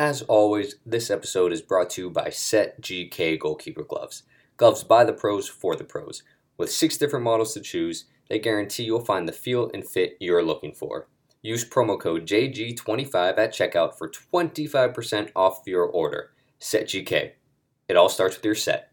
As always, this episode is brought to you by Set GK Goalkeeper Gloves. Gloves by the pros for the pros. With six different models to choose, they guarantee you'll find the feel and fit you're looking for. Use promo code JG25 at checkout for 25% off your order. Set GK. It all starts with your set.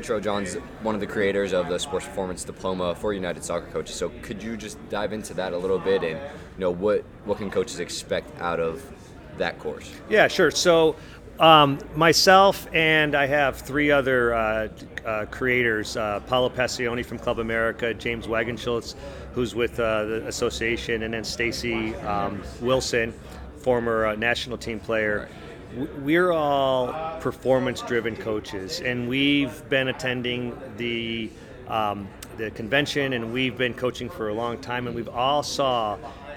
Intro, John's one of the creators of the Sports Performance Diploma for United Soccer Coaches. So could you just dive into that a little bit and you know what what can coaches expect out of that course? Yeah, sure. So, um, myself and I have three other uh, uh, creators: uh, Paulo Passioni from Club America, James Wagenschultz, who's with uh, the association, and then Stacy um, Wilson, former uh, national team player. W- We're all performance-driven coaches, and we've been attending the um, the convention, and we've been coaching for a long time, and we've all saw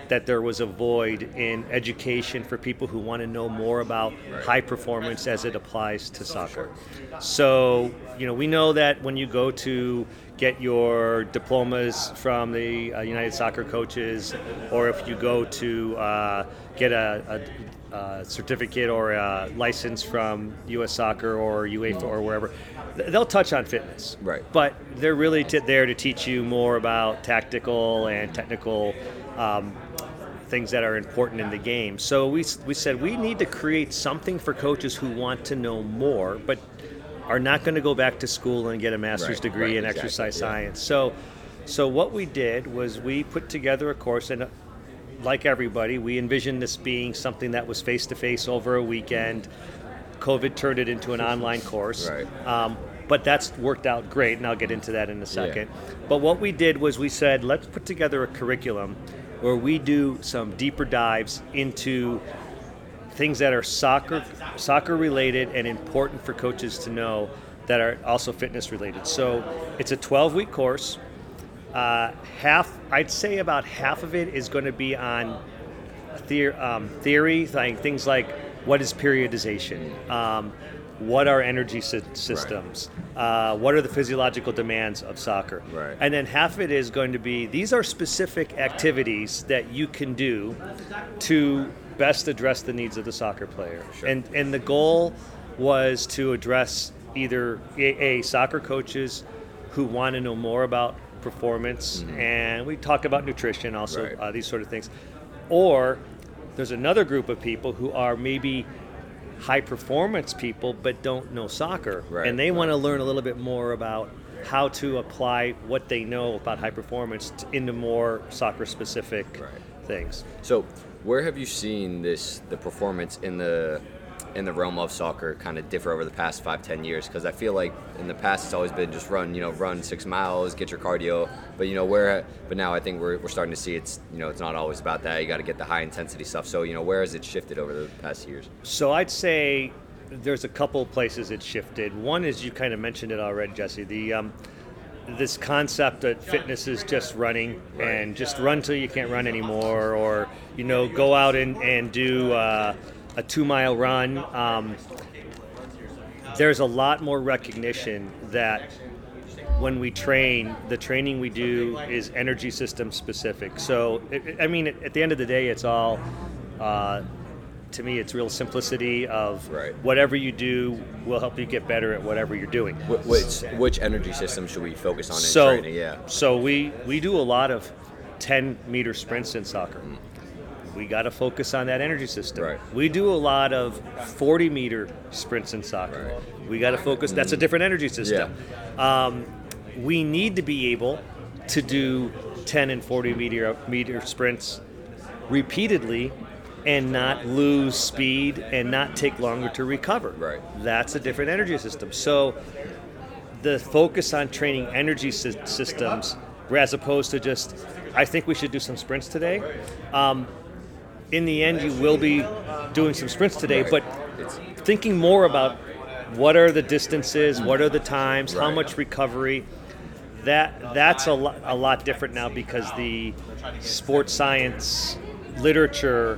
that there was a void in education for people who want to know more about high performance as it applies to soccer. So, you know, we know that when you go to get your diplomas from the uh, United Soccer Coaches, or if you go to uh, get a, a, a certificate or a license from U.S. Soccer or UEFA or wherever, they'll touch on fitness. Right. But they're really t- there to teach you more about tactical and technical um, things that are important in the game. So we, we said we need to create something for coaches who want to know more, but are not going to go back to school and get a master's Right, degree right, in exactly, exercise yeah. science. So, so what we did was we put together a course, and uh, like everybody, we envisioned this being something that was face to face over a weekend. COVID turned it into an online course. Right. Um, but that's worked out great, and I'll get into that in a second. But what we did was we said, let's put together a curriculum where we do some deeper dives into things that are soccer soccer related and important for coaches to know that are also fitness related. So it's a 12 week course. Uh, half, I'd say about half of it is going to be on theor- um, theory, like things like what is periodization, um, what are energy sy- systems, uh, what are the physiological demands of soccer, Right. and then half of it is going to be these are specific activities that you can do to best address the needs of the soccer player, Sure. and and the goal was to address either a, a soccer coaches who want to know more about performance, and we talk about nutrition also, Mm-hmm. Right. uh, these sort of things, or there's another group of people who are maybe high performance people but don't know soccer Right, and they want to learn a little bit more about how to apply what they know about high performance into more soccer specific Right. things So, where have you seen this the performance in the in the realm of soccer kind of differ over the past five ten years? Because I feel like in the past it's always been just run, you know, run six miles, get your cardio. But you know where, but now I think we're, we're starting to see it's you know it's not always about that. You got to get the high intensity stuff. So you know where has it shifted over the past years? So I'd say there's a couple places it shifted. One is you kind of mentioned it already, Jesse. The um, this concept that fitness is just running and just run till you can't run anymore, or you know go out and and do uh, a two mile run. Um, there's a lot more recognition that when we train, the training we do is energy system specific. So, it, I mean, at the end of the day, it's all, uh, to me, it's real simplicity of Right. whatever you do will help you get better at whatever you're doing. Which which energy system should we focus on in So, training? Yeah. so we, we do a lot of 10 meter sprints in soccer. We got to focus on that energy system. Right. We do a lot of 40 meter sprints in soccer. We got to focus. That's a different energy system. Um, we need to be able to do 10 and 40 meter meter sprints repeatedly and not lose speed and not take longer to recover. Right. That's a different energy system. So the focus on training energy sy- systems as opposed to just I think we should do some sprints today. Um, in the end, you will be doing some sprints today, but thinking more about what are the distances, what are the times, how much recovery. That that's a lot, a lot different now because the sports science literature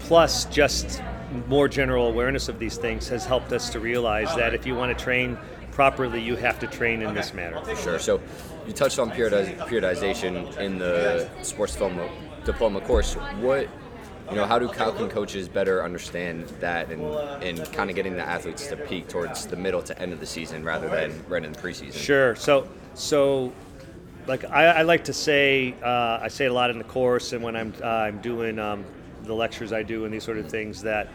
plus just more general awareness of these things has helped us to realize that if you want to train properly, you have to train in this manner. Sure. So, you touched on periodiz- periodization in the sports diploma, diploma course. What you know, how do can coaches better understand that and and kind of getting the athletes to peak towards the middle to end of the season rather than right in the preseason? Sure. So so like I, I like to say uh, I say it a lot in the course and when I'm uh, I'm doing um, the lectures I do and these sort of things that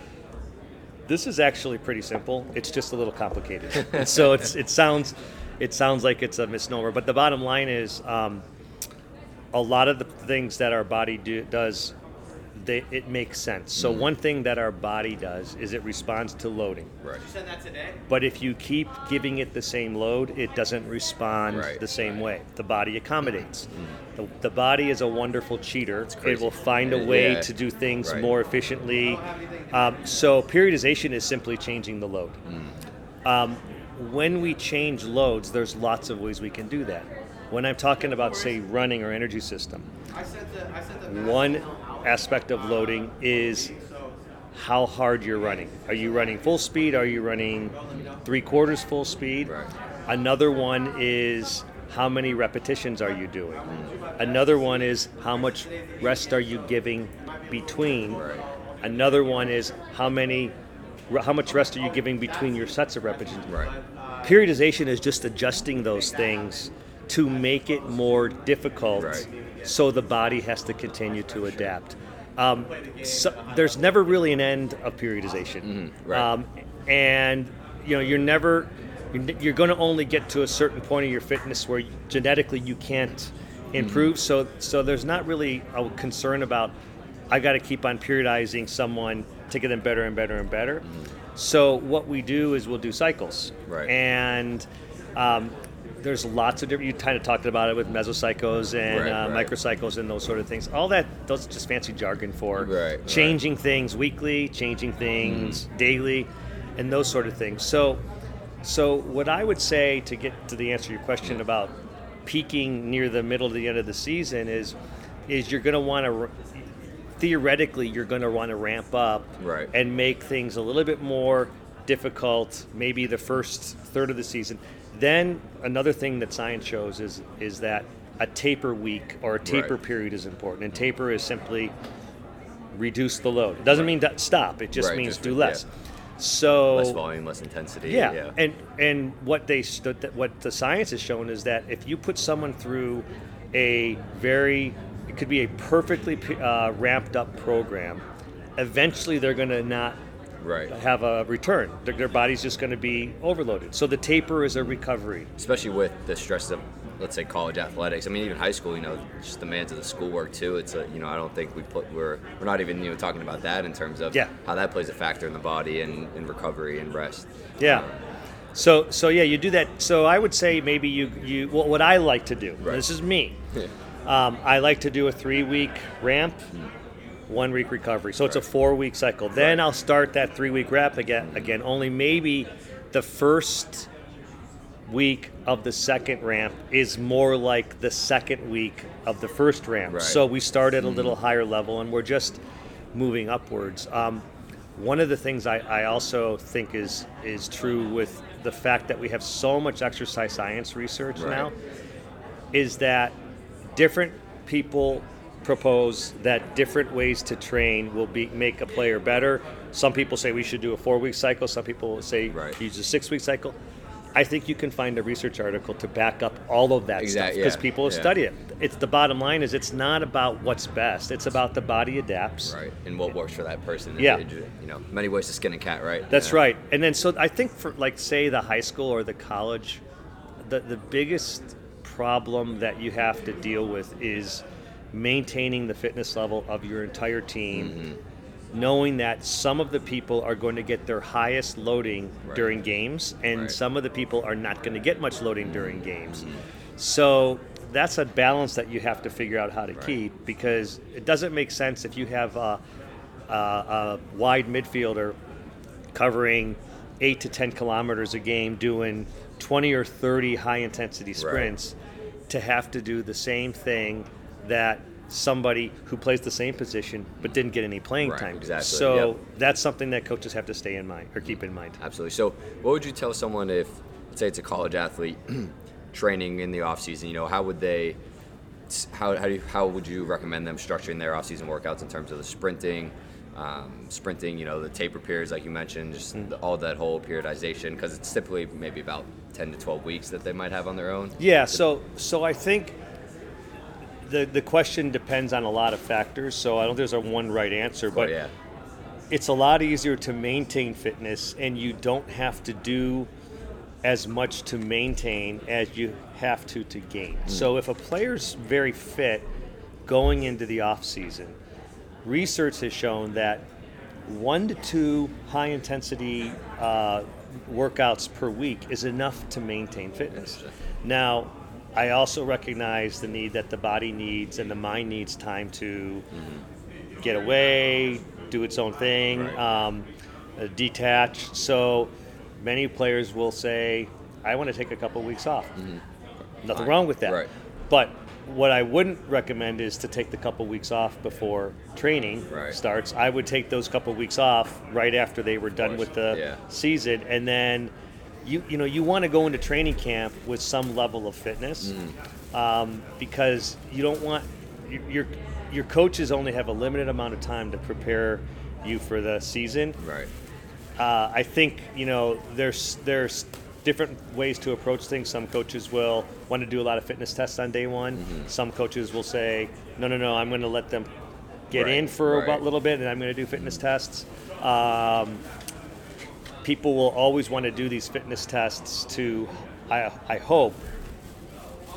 this is actually pretty simple. It's just a little complicated. and so it's it sounds it sounds like it's a misnomer, but the bottom line is um, a lot of the things that our body do, does they, it makes sense. So Mm-hmm. one thing that our body does is it responds to loading. Right. But if you keep giving it the same load, it doesn't respond Right. The same way. The body accommodates. The, the body is a wonderful cheater. It crazy. will find a way Yeah. to do things Right. more efficiently. Um, so periodization is simply changing the load. Mm. Um, when we change loads, there's lots of ways we can do that. When I'm talking about, say, running or energy system, one aspect of loading is how hard you're running. Are you running full speed? Are you running three quarters full speed? Right. Another one is how many repetitions are you doing? Another one is how much rest are you giving between? Right. Another one is how many how much rest are you giving between your sets of repetitions? Right. Periodization is just adjusting those things to make it more difficult Right. So the body has to continue to adapt. Um, so there's never really an end of periodization. Mm-hmm. right. Um, and you know, you're never you're, going to only get to a certain point of your fitness where genetically you can't improve. Mm-hmm. So so there's not really a concern about I got to keep on periodizing someone to get them better and better and better. So what we do is we'll do cycles, Mm-hmm. Right. and um, there's lots of different. You kind of talked about it with mesocycles and Right, uh, right. microcycles and those sort of things. All that those just fancy jargon for Right, changing things weekly, changing things Mm-hmm. daily, and those sort of things. So, so what I would say to get to the answer to your question about peaking near the middle to the end of the season is, is you're going to want to theoretically you're going to want to ramp up and make things a little bit more difficult maybe the first third of the season then another thing that science shows is is that a taper week or a taper Right. period is important and taper is simply reduce the load it doesn't mean that stop it just Right, means just do less yeah. so Less volume, less intensity. yeah. Yeah. and and what they st- what the science has shown is that if you put someone through a very it could be a perfectly uh, ramped up program, eventually they're going to not right. have a return. Their, their body's just going to be overloaded. So the taper is a recovery. especially with the stress of let's say college athletics i mean even high school you know just the demands of the schoolwork too it's a you know i don't think we put we're we're not even you know talking about that in terms of Yeah. how that plays a factor in the body and in recovery and rest Yeah. So so yeah, you do that. So I would say maybe you you well, what I like to do. Right. This is me. Yeah. Um, I like to do a three week ramp, one week recovery. So it's a four week cycle. Then I'll start that three week ramp again. Again, only maybe the first week of the second ramp is more like the second week of the first ramp. Right. So we start at a little higher level and we're just moving upwards. Um, one of the things I, I also think is is true with the fact that we have so much exercise science research Right. now is that different people propose that different ways to train will be make a player better. Some people say we should do a four week cycle. Some people say Right. use a six week cycle. I think you can find a research article to back up all of that stuff because yeah, people have yeah. studied it. It's the bottom line is it's not about what's best. It's about the body adapts. right and what works for that person Yeah. you know many ways to skin a cat right That's Yeah. right. And then so I think for like say the high school or the college, the the biggest problem that you have to deal with is maintaining the fitness level of your entire team. Mm-hmm. Knowing that some of the people are going to get their highest loading Right. during games, and Right. some of the people are not going to get much loading during games. Mm-hmm. So that's a balance that you have to figure out how to Right. keep because it doesn't make sense if you have a, a, a wide midfielder covering eight to 10 kilometers a game, doing 20 or 30 high intensity sprints, to have to do the same thing that somebody who plays the same position but didn't get any playing Right, time. exactly, So yep. that's something that coaches have to stay in mind or keep in mind. Absolutely. So, what would you tell someone if, say, it's a college athlete, training in the off season, you know, how would they? How, how, do you, how would you recommend them structuring their off-season workouts in terms of the sprinting, um, sprinting, you know, the taper periods, like you mentioned, just Mm. the, all that whole periodization, because it's typically maybe about 10 to 12 weeks that they might have on their own. Yeah, so so I think the the question depends on a lot of factors. So I don't think there's a one right answer, But but yeah, it's a lot easier to maintain fitness, and you don't have to do as much to maintain as you have to to gain. So if a player's very fit going into the off season, research has shown that one to two high intensity uh, workouts per week is enough to maintain fitness. Now, I also recognize the need that the body needs and the mind needs time to get away, do its own thing, Right. um, uh, detach. So many players will say, I want to take a couple weeks off. Nothing Fine. wrong with that. Right. But what I wouldn't recommend is to take the couple weeks off before training Right. starts. I would take those couple weeks off right after they were done with the Yeah. season, and then you you know you want to go into training camp with some level of fitness Mm-hmm. um, because you don't want your, your your coaches only have a limited amount of time to prepare you for the season. right. Uh, I think you know there's there's different ways to approach things. Some coaches will want to do a lot of fitness tests on day one. Mm-hmm. Some coaches will say, no, no, no, I'm going to let them get Right, in for right. a little bit, and I'm going to do fitness tests. Um, people will always want to do these fitness tests to, I, I hope,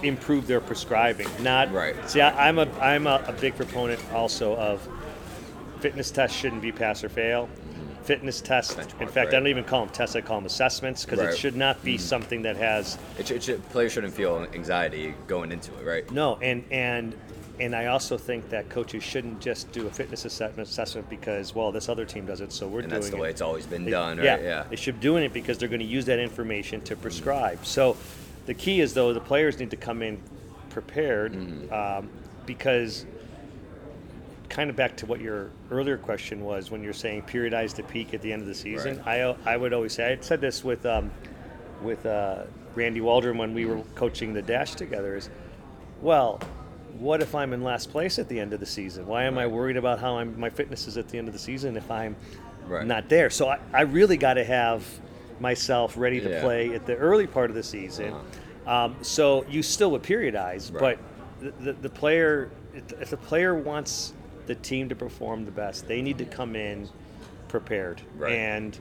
improve their prescribing. Not Right. See, I, I'm a I'm a, a big proponent also of fitness tests shouldn't be pass or fail. Fitness tests, in Benchmark, fact, I don't even call them tests. I call them assessments because Right. Mm-hmm. it should not be something that has It should, it should, players shouldn't feel anxiety going into it, right? no. And and and I also think that coaches shouldn't just do a fitness assessment assessment because well, this other team does it, so we're And doing that's the it. way it's always been They- done, right? Yeah, Yeah. they should be doing it because they're going to use that information to prescribe. So the key is though the players need to come in prepared Mm-hmm. um, because kind of back to what your earlier question was when you're saying periodize the peak at the end of the season. I I would always say I said this with um, with uh, Randy Waldrum when we were coaching the dash together is well. What if I'm in last place at the end of the season? Why am I worried about how I'm, my fitness is at the end of the season if I'm Right. not there. So I, I really got to have myself ready to Yeah. play at the early part of the season. Um, so you still would periodize, Right. but the, the, the player, if the player wants the team to perform the best, they need to come in prepared. Right. And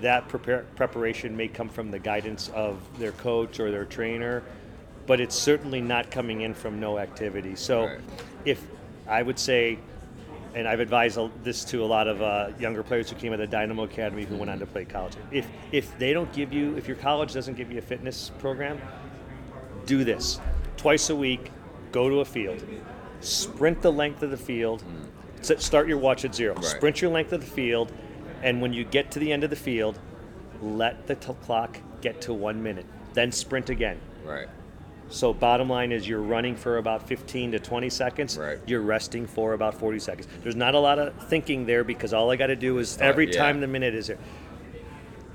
that prepare, preparation may come from the guidance of their coach or their trainer, but it's certainly not coming in from no activity. So Right. if I would say and I've advised this to a lot of uh, younger players who came out of the Dynamo Academy who went on to play college. If if they don't give you, if your college doesn't give you a fitness program, do this twice a week. Go to a field, sprint the length of the field. S- Start your watch at zero. Right. Sprint your length of the field, and when you get to the end of the field, let the t- clock get to one minute. Then sprint again. Right. So bottom line is you're running for about 15 to 20 seconds. Right. You're resting for about 40 seconds. There's not a lot of thinking there because all I got to do is every yeah. time the minute is there,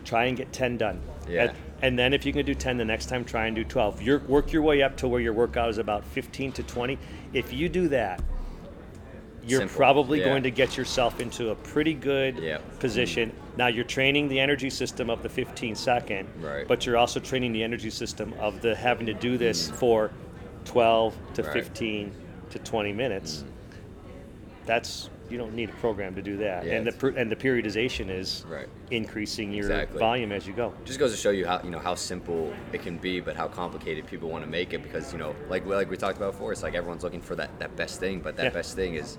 try and get 10 done. Yeah. And, and then if you can do 10 the next time, try and do 12. You're, work your way up to where your workout is about 15 to 20. If you do that, you're Simple, probably yeah. going to get yourself into a pretty good Yeah. position. Now you're training the energy system of the 15 second, Right. but you're also training the energy system of the having to do this mm. for 12 to Right. 15 to 20 minutes. Mm. That's you don't need a program to do that, Yeah, and the per, and the periodization is Right. increasing your Exactly. volume as you go. just goes to show you how you know how simple it can be, but how complicated people want to make it. Because you know, like like we talked about before, it's like everyone's looking for that, that best thing, but that Yeah. best thing is,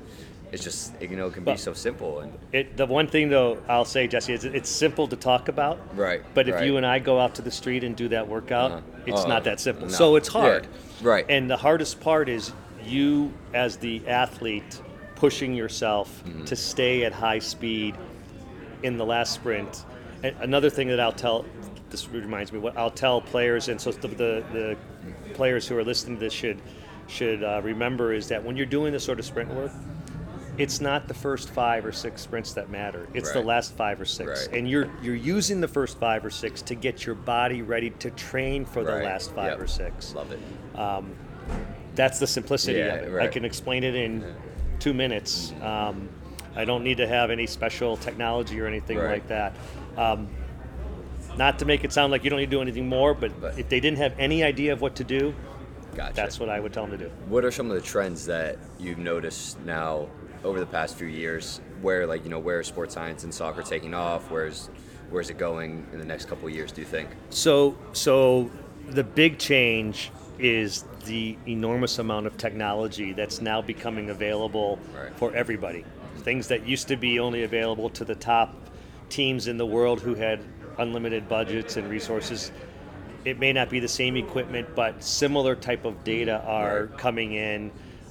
it's just you know it can Well- be so simple and It, the one thing though I'll say, Jesse, is it's simple to talk about. Right, But if right. you and I go out to the street and do that workout, Uh-huh. it's Uh, not that simple. no. So it's hard. Yeah, right. And the hardest part is you as the athlete pushing yourself Mm-hmm. to stay at high speed in the last sprint. A- Another thing that I'll tell this reminds me what I'll tell players and so the the, the players who are listening to this should should uh, remember is that when you're doing this sort of sprint work, it's not the first five or six sprints that matter. It's the last five or six, Right. and you're you're using the first five or six to get your body ready to train for the last five Yep. or six. Love it. That's the simplicity Yeah, of it. I can explain it in two minutes. Um, I don't need to have any special technology or anything Right. like that. Um, not to make it sound like you don't need to do anything more, but, But- if they didn't have any idea of what to do, Gotcha. that's what I would tell them to do. What are some of the trends that you've noticed now over the past few years? Where like you know where is sports science and soccer taking off? Where's where's it going in the next couple of years? Do you think? So, so the big change is the enormous amount of technology that's now becoming available Right. for everybody. Things that used to be only available to the top teams in the world who had unlimited budgets and resources. It may not be the same equipment, but similar type of data are Right. coming in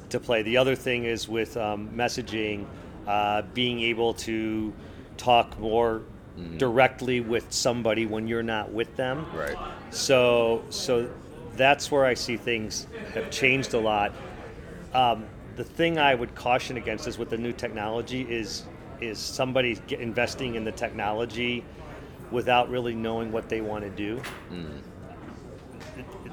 to play. The other thing is with um, messaging, uh, being able to talk more directly with somebody when you're not with them. Right. So, so that's where I see things have changed a lot. Um, the thing I would caution against is with the new technology is is somebody investing in the technology without really knowing what they want to do.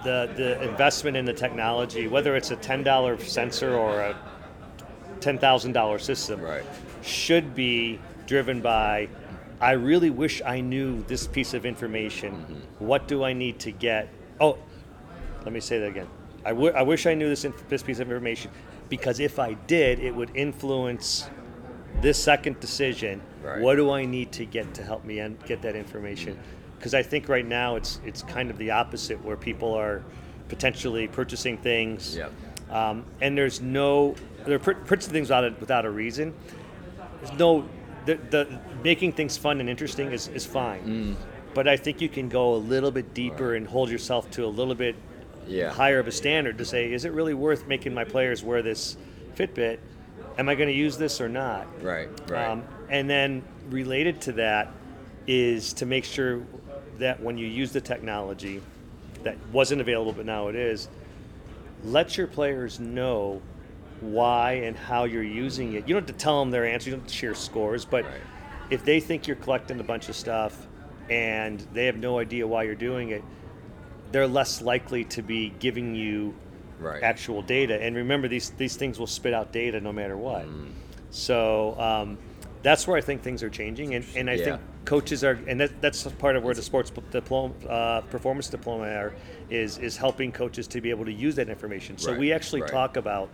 The the investment in the technology, whether it's a ten dollar sensor or a ten thousand dollar system, Right. should be driven by I really wish I knew this piece of information. Mm-hmm. What do I need to get? Oh, let me say that again. I, w- I wish I knew this, inf- this piece of information because if I did, it would influence this second decision. Right. What do I need to get to help me get that information? Because I think right now it's it's kind of the opposite, where people are potentially purchasing things, Yep. um, and there's no they're pur- purchasing things without a, without a reason. There's no the, the making things fun and interesting is, is fine, Mm. but I think you can go a little bit deeper and hold yourself to a little bit Yeah. higher of a standard to say, is it really worth making my players wear this Fitbit? Am I going to use this or not? Right. Right. Um, and then related to that is to make sure that when you use the technology that wasn't available but now it is, let your players know why and how you're using it. You don't have to tell them their answer, you don't have to share scores, but Right. if they think you're collecting a bunch of stuff and they have no idea why you're doing it, they're less likely to be giving you right. actual data. And remember, these these things will spit out data no matter what. Mm. So um, that's where I think things are changing, and, and I Yeah. think coaches are, and that, that's part of where the sports diploma, uh, performance diploma are, is is helping coaches to be able to use that information. So Right, we actually right. talk about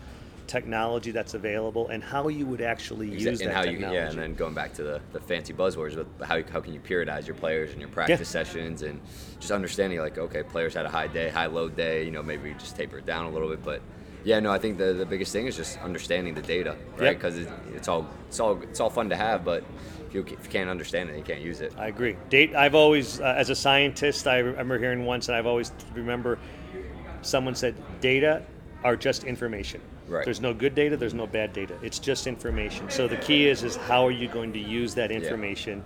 technology that's available and how you would actually use and that how technology. you yeah, and then going back to the, the fancy buzzwords with how, how can you periodize your players and your practice sessions and just understanding like okay players had a high day high low day you know maybe just taper it down a little bit but yeah no I think the, the biggest thing is just understanding the data right Yep. because it, it's all it's all it's all fun to have but if you, if you can't understand it you can't use it I agree. Date. I've always, uh, as a scientist, I remember hearing once, and I've always remember someone said, "Data are just information. Right. There's no good data. There's no bad data. It's just information. So the key is, is how are you going to use that information?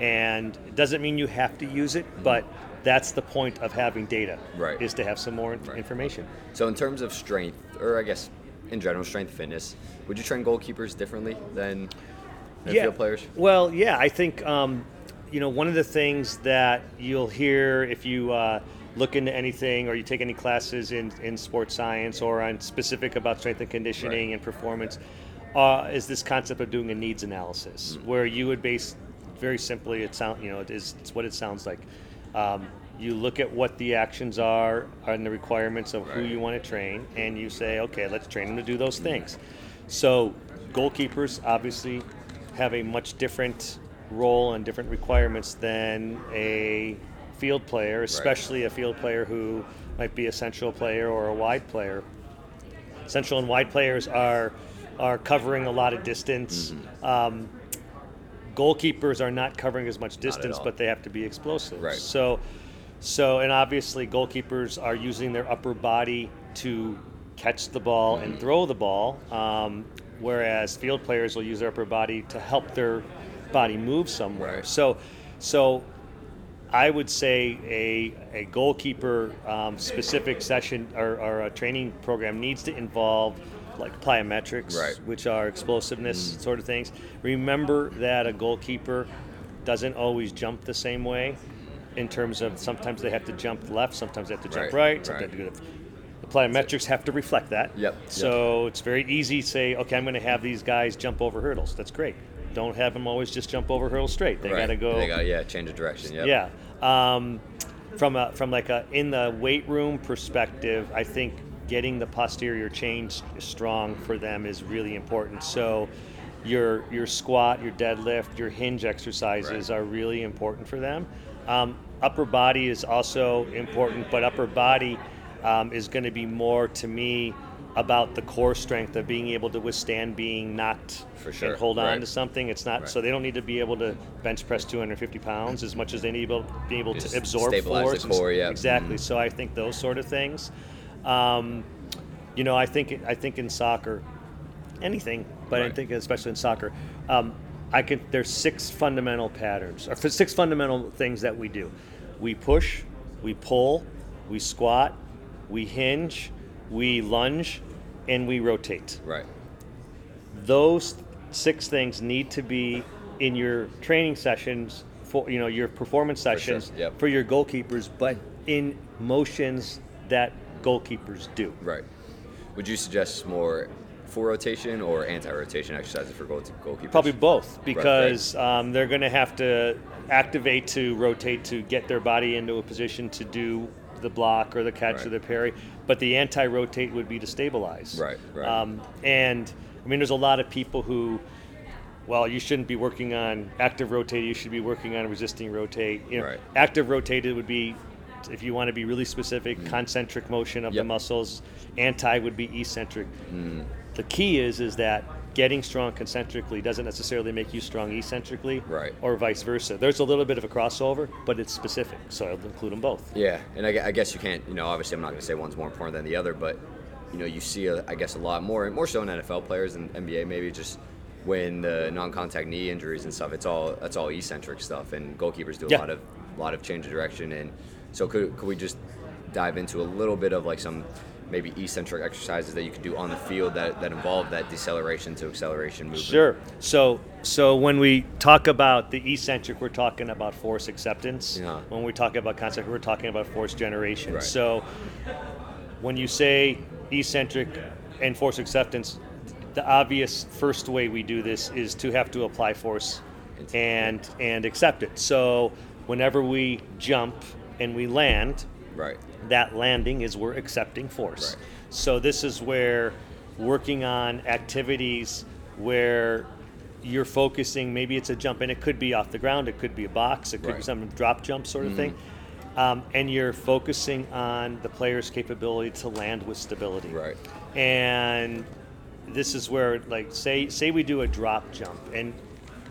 And it doesn't mean you have to use it, but that's the point of having data. Right. Is to have some more Right. information. so in terms of strength or I guess in general strength fitness would you train goalkeepers differently than, than field players Well, yeah, I think um, you know one of the things that you'll hear if you uh, look into anything or you take any classes in, in sports science or on specific about strength and conditioning Right. and performance uh, is this concept of doing a needs analysis Mm. where you would base very simply it sound you know it is it's what it sounds like. Um, you look at what the actions are and the requirements of who you want to train, and you say, okay, let's train them to do those things. So, goalkeepers obviously have a much different role and different requirements than a field player, especially a field player who might be a central player or a wide player. Central and wide players are are covering a lot of distance. Um, goalkeepers are not covering as much distance, but they have to be explosive. Right. So, so and obviously goalkeepers are using their upper body to catch the ball and throw the ball, um, whereas field players will use their upper body to help their body move somewhere. Right. So, so I would say a, a goalkeeper um, specific session or, or a training program needs to involve like plyometrics, Right. which are explosiveness sort of things. Remember that a goalkeeper doesn't always jump the same way. In terms of sometimes they have to jump left, sometimes they have to jump Right, right, sometimes right. they have to go the plyometrics have to reflect that. Yep, So it's very easy to say, okay, I'm going to have these guys jump over hurdles. That's great. Don't have them always just jump over hurdles straight. They right. got to go. They got yeah, change of direction. Yep. Yeah. Um, from a from like a in the weight room perspective, I think getting the posterior chain strong for them is really important. So your your squat, your deadlift, your hinge exercises Right. are really important for them. Um, upper body is also important, but upper body um, is going to be more to me about the core strength of being able to withstand being knocked For sure, and hold on right. to something. It's not Right. so they don't need to be able to bench press 250 pounds as much as they need to be able Just to absorb stabilize the force. core, yeah. Exactly. Mhm. So I think those sort of things. Um, you know, I think I think in soccer, anything, but I think especially in soccer, um, I can. There's six fundamental patterns, or six fundamental things that we do. We push, we pull, we squat, we hinge, we lunge, and we rotate Right. those six things need to be in your training sessions for you know your performance sure, sessions yep. for your goalkeepers but in motions that goalkeepers do Right. Would you suggest more full rotation or anti-rotation exercises for goal goalkeepers? probably both because um, they're going to have to activate to rotate to get their body into a position to do the block or the catch Right. or the parry but the anti-rotate would be to stabilize Right, right. Um, and i mean there's a lot of people who well, you shouldn't be working on active rotate. You should be working on resisting rotate. You know, Right. active rotated would be, if you want to be really specific, concentric motion of Mm. Yep. the muscles. Anti would be eccentric. Mm. The key is is that getting strong concentrically doesn't necessarily make you strong eccentrically, Right. Or vice versa. There's a little bit of a crossover, but it's specific, so I'll include them both. Yeah, and I, I guess you can't. You know, obviously, I'm not going to say one's more important than the other, but you know, you see, a, I guess, a lot more, and more so in NFL players and NBA, maybe just when the non-contact knee injuries and stuff. It's all that's all eccentric stuff, and goalkeepers do a Yeah. lot of a lot of change of direction. And so, could could we just dive into a little bit of like some maybe eccentric exercises that you could do on the field that, that involve that deceleration to acceleration movement? Sure. So, so when we talk about the eccentric, we're talking about force acceptance. Yeah. When we talk about concentric, we're talking about force generation. Right. So, when you say eccentric and force acceptance, the obvious first way we do this is to have to apply force and and accept it. So, whenever we jump and we land, Right. that landing is we're accepting force. Right. So this is where working on activities where you're focusing, maybe it's a jump, and it could be off the ground, it could be a box, it could be some drop jump sort of thing. Um, and you're focusing on the player's capability to land with stability. Right. And this is where, like, say say we do a drop jump, and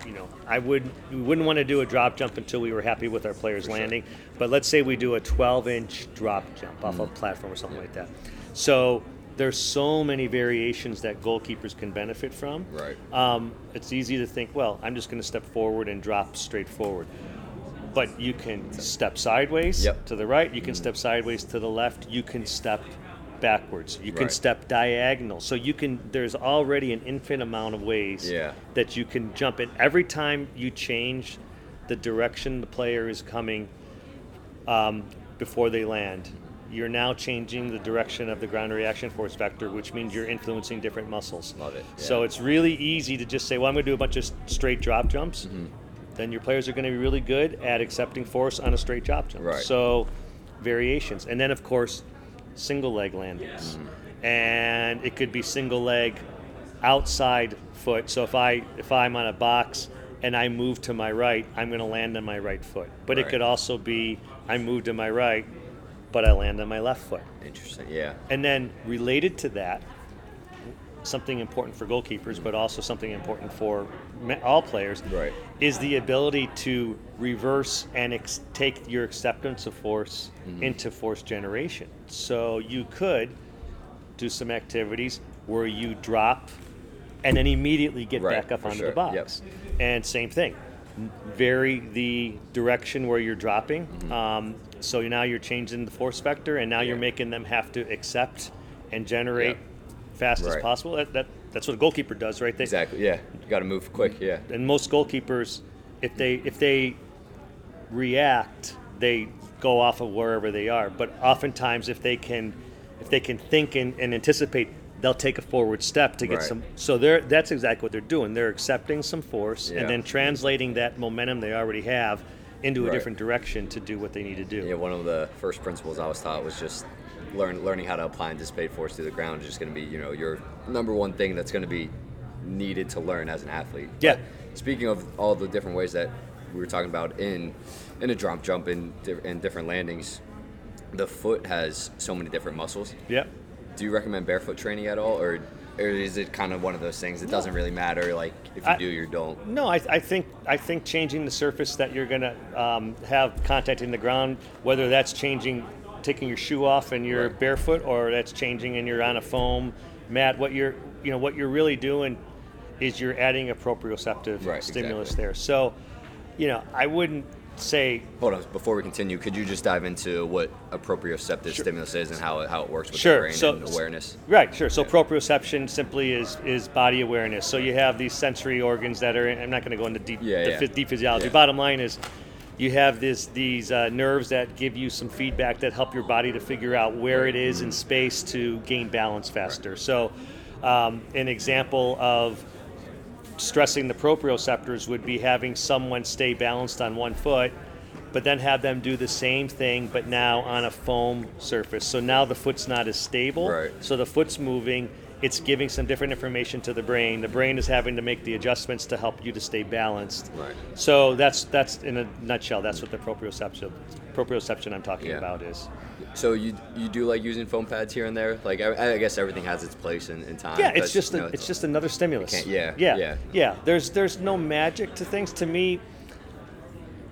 you know, I would we wouldn't want to do a drop jump until we were happy with our players sure. landing. But let's say we do a 12 inch drop jump off a platform or something like that. So there's so many variations that goalkeepers can benefit from. Right. Um, it's easy to think, well, I'm just going to step forward and drop straight forward. But you can step sideways Yep. to the right. You can step sideways to the left. You can step backwards. You can Right. step diagonal. So you can. There's already an infinite amount of ways Yeah. that you can jump in. Every time you change the direction the player is coming um, before they land, you're now changing the direction of the ground reaction force vector, which means you're influencing different muscles. Love it, So yeah. it's really easy to just say, well, I'm going to do a bunch of s- straight drop jumps. Mm-hmm. Then your players are going to be really good at accepting force on a straight drop jump. Right. So variations. And then, of course, single leg landings. Mm-hmm. And it could be single leg outside foot. So if I if I'm on a box and I move to my right, I'm going to land on my right foot. But it could also be I move to my right, but I land on my left foot. Interesting. Yeah. And then related to that, something important for goalkeepers, but also something important for all players, Right. is the ability to reverse and ex- take your acceptance of force Mm-hmm. into force generation. So you could do some activities where you drop and then immediately get Right, back up onto sure. the box. And same thing, vary the direction where you're dropping. Um, so now you're changing the force vector, and now you're Mm-hmm. Making them have to accept and generate Yeah. Fast as possible. That, that that's what a goalkeeper does, right? They, Exactly. Yeah. You got to move quick. Yeah. and most goalkeepers, if they if they react, they go off of wherever they are. But oftentimes, if they can if they can think and, and anticipate, they'll take a forward step to get Right. some. So they're that's exactly what they're doing. They're accepting some force Yeah. and then translating that momentum they already have into a Right. different direction to do what they need to do. Yeah, one of the first principles I was taught was just learn learning how to apply and dissipate force to the ground is just going to be you know your number one thing that's going to be needed to learn as an athlete. Yeah. But speaking of all the different ways that we were talking about in in a drop jump and di- and different landings, the foot has so many different muscles. Yep. Do you recommend barefoot training at all, or or is it kind of one of those things? It doesn't really matter. Like if you I- do, you don't. No, I, I think I think changing the surface that you're gonna um, have contact in the ground, whether that's changing, taking your shoe off and you're Right. barefoot, or that's changing and you're on a foam mat. What you're you know what you're really doing is you're adding a proprioceptive Right, stimulus exactly. there. So, you know, I wouldn't say Hold on, before we continue, could you just dive into what a proprioceptive stimulus is and how it, how it works with Sure, the brain so- and awareness? Right, sure. So proprioception simply is is body awareness. So you have these sensory organs that are. I'm not going to go into deep Yeah, the yeah. deep physiology. Yeah. Bottom line is, you have this these uh, nerves that give you some feedback that help your body to figure out where it is in space to gain balance faster. So, um, an example of stressing the proprioceptors would be having someone stay balanced on one foot, but then have them do the same thing, but now on a foam surface. So now the foot's not as stable. Right. So the foot's moving. It's giving some different information to the brain. The brain is having to make the adjustments to help you to stay balanced. Right. So that's that's in a nutshell. That's what the proprioception proprioception I'm talking Yeah. about is. So you you do like using foam pads here and there? Like I, I guess everything has its place in, in time. Yeah, it's just you a, know, it's just another stimulus. yeah, yeah, yeah. yeah. There's there's no magic to things. To me,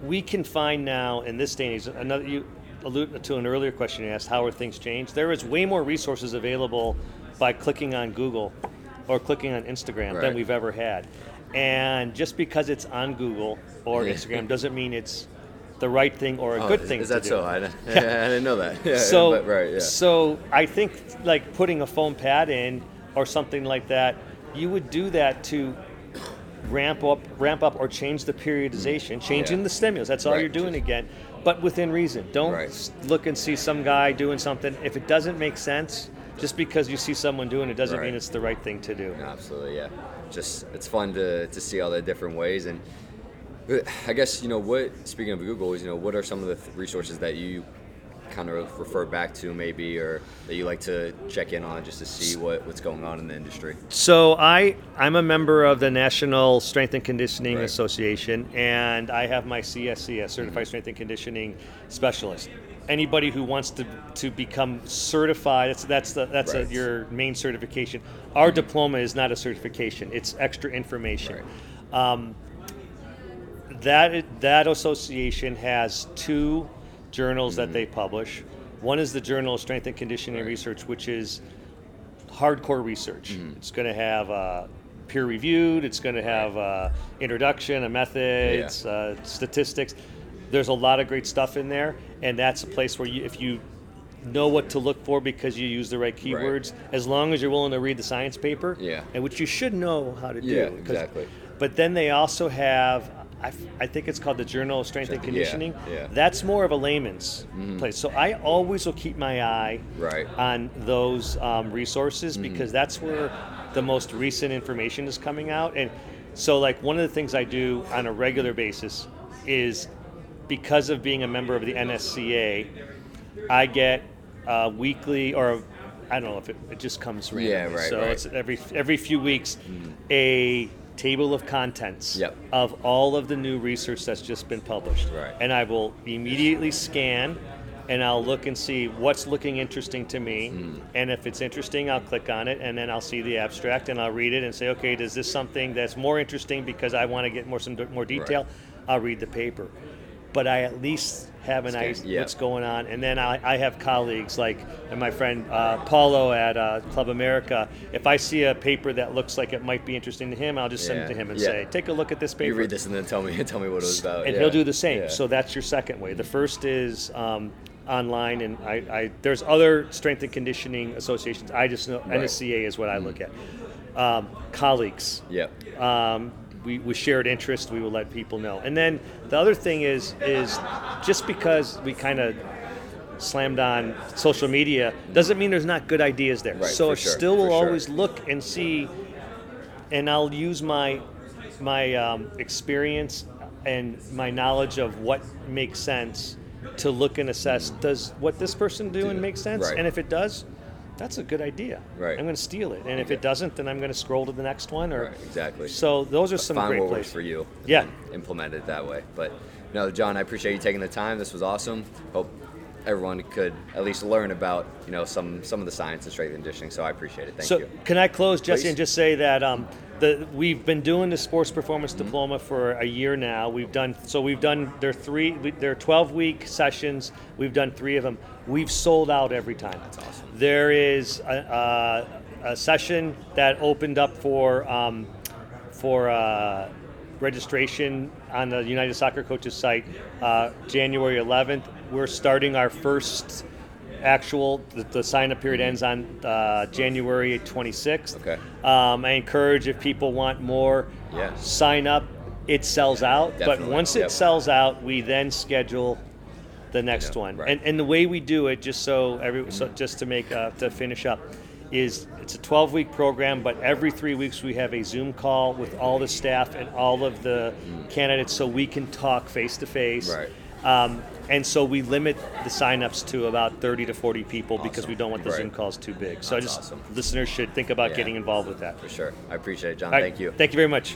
we can find now in this day and age. Another you alluded to an earlier question you asked. How are things changed? There is way more resources available by clicking on Google or clicking on Instagram Right. than we've ever had. And just because it's on Google or Instagram doesn't mean it's the right thing or a Oh, good thing Is to that do. so? I, didn't- I didn't know that. Yeah, so but, right, yeah. so I think like putting a foam pad in or something like that, you would do that to ramp up, ramp up, or change the periodization, mm. changing Yeah. the stimulus. That's all Right, you're doing just- again, but within reason. Don't Right. look and see some guy doing something. If it doesn't make sense, just because you see someone doing it doesn't Right. mean it's the right thing to do. No, absolutely, yeah. Just it's fun to, to see all the different ways, and uh, I guess you know what. Speaking of Google, is you know what are some of the th- resources that you kind of refer back to, maybe, or that you like to check in on just to see what, what's going on in the industry. So I I'm a member of the National Strength and Conditioning Right. Association, and I have my CSCS, a Certified Strength and Conditioning Specialist. Anybody who wants to, to become certified, that's that's the, that's a, your main certification. Our diploma is not a certification; it's extra information. Um, that that association has two journals that they publish. One is the Journal of Strength and Conditioning Mm-hmm. Right. Research, which is hardcore research. Mm-hmm. It's going to have uh, peer reviewed. It's going to have uh, introduction, a methods, uh, statistics. There's a lot of great stuff in there, and that's a place where you, if you know what to look for because you use the right keywords, as long as you're willing to read the science paper, Yeah. and which you should know how to do. Yeah, 'cause- exactly. But then they also have, I, I think it's called the Journal of Strength and Conditioning. yeah. Mm-hmm. That's more of a layman's place. So I always will keep my eye Right. Mm-hmm. on those um, resources because that's where the most recent information is coming out. And so, like, one of the things I do on a regular basis is because of being a member of the NSCA, I get uh, weekly or I don't know if it, it just comes randomly. Yeah, right, So right. it's every every few weeks a table of contents Yep. of all of the new research that's just been published. Right. And I will immediately scan and I'll look and see what's looking interesting to me. Hmm. And if it's interesting, I'll click on it and then I'll see the abstract and I'll read it and say, okay, does this something that's more interesting because I want to get more some more detail? I'll read the paper. But I at least have an idea yeah. what's going on. And then I, I have colleagues like and my friend uh, Paulo at uh, Club America. If I see a paper that looks like it might be interesting to him, I'll just send it to him and yeah. say, take a look at this paper You read this and then tell me tell me what it was about. and yeah. he'll do the same. Yeah. So that's your second way. The first is um, online, and I, I there's other strength and conditioning associations. I just know Right. NSCA is what I look at. Um, colleagues, Yeah. um, we, with shared interest, we will let people know. And then the other thing is is just because we kind of slammed on social media doesn't mean there's not good ideas there. Right, so I sure, still will sure. always look and see, and I'll use my my um, experience and my knowledge of what makes sense to look and assess does what this person doing Do- make sense right. and if it does that's a good idea Right. i'm going to steal it and if it doesn't then i'm going to scroll to the next one or Right, exactly. so those are some Find great what places works for you. Yeah. Implement it that way. But no, John, I appreciate you taking the time. This was awesome. Hope everyone could at least learn about you know some some of the science and strength and conditioning. So I appreciate it. Thank so you. can I close, Jesse, Please. and just say that um, the we've been doing the sports performance Mm-hmm. diploma for a year now. We've done so. We've done there three. There are twelve week sessions. We've done three of them. We've sold out every time. That's awesome. There is a, a, a session that opened up for um, for. Uh, registration on the United Soccer Coaches site uh, January 11th. We're starting our first actual, the, the sign up period ends on uh, January 26th. Okay. Um, I encourage if people want more, Yeah. sign up. It sells out, but Definitely, once yep. it sells out, we then schedule the next Yeah, one. right. And, and the way we do it, just so every, so just to make uh, to finish up, is it's a 12 week program, but every three weeks we have a Zoom call with all the staff and all of the candidates, so we can talk face to face. Right. Um, and so we limit the signups to about 30 to 40 people because we don't want the Right. Zoom calls too big. So I just awesome. listeners should think about Yeah. getting involved with that. For sure. I appreciate it, John. Right, Thank you. Thank you very much.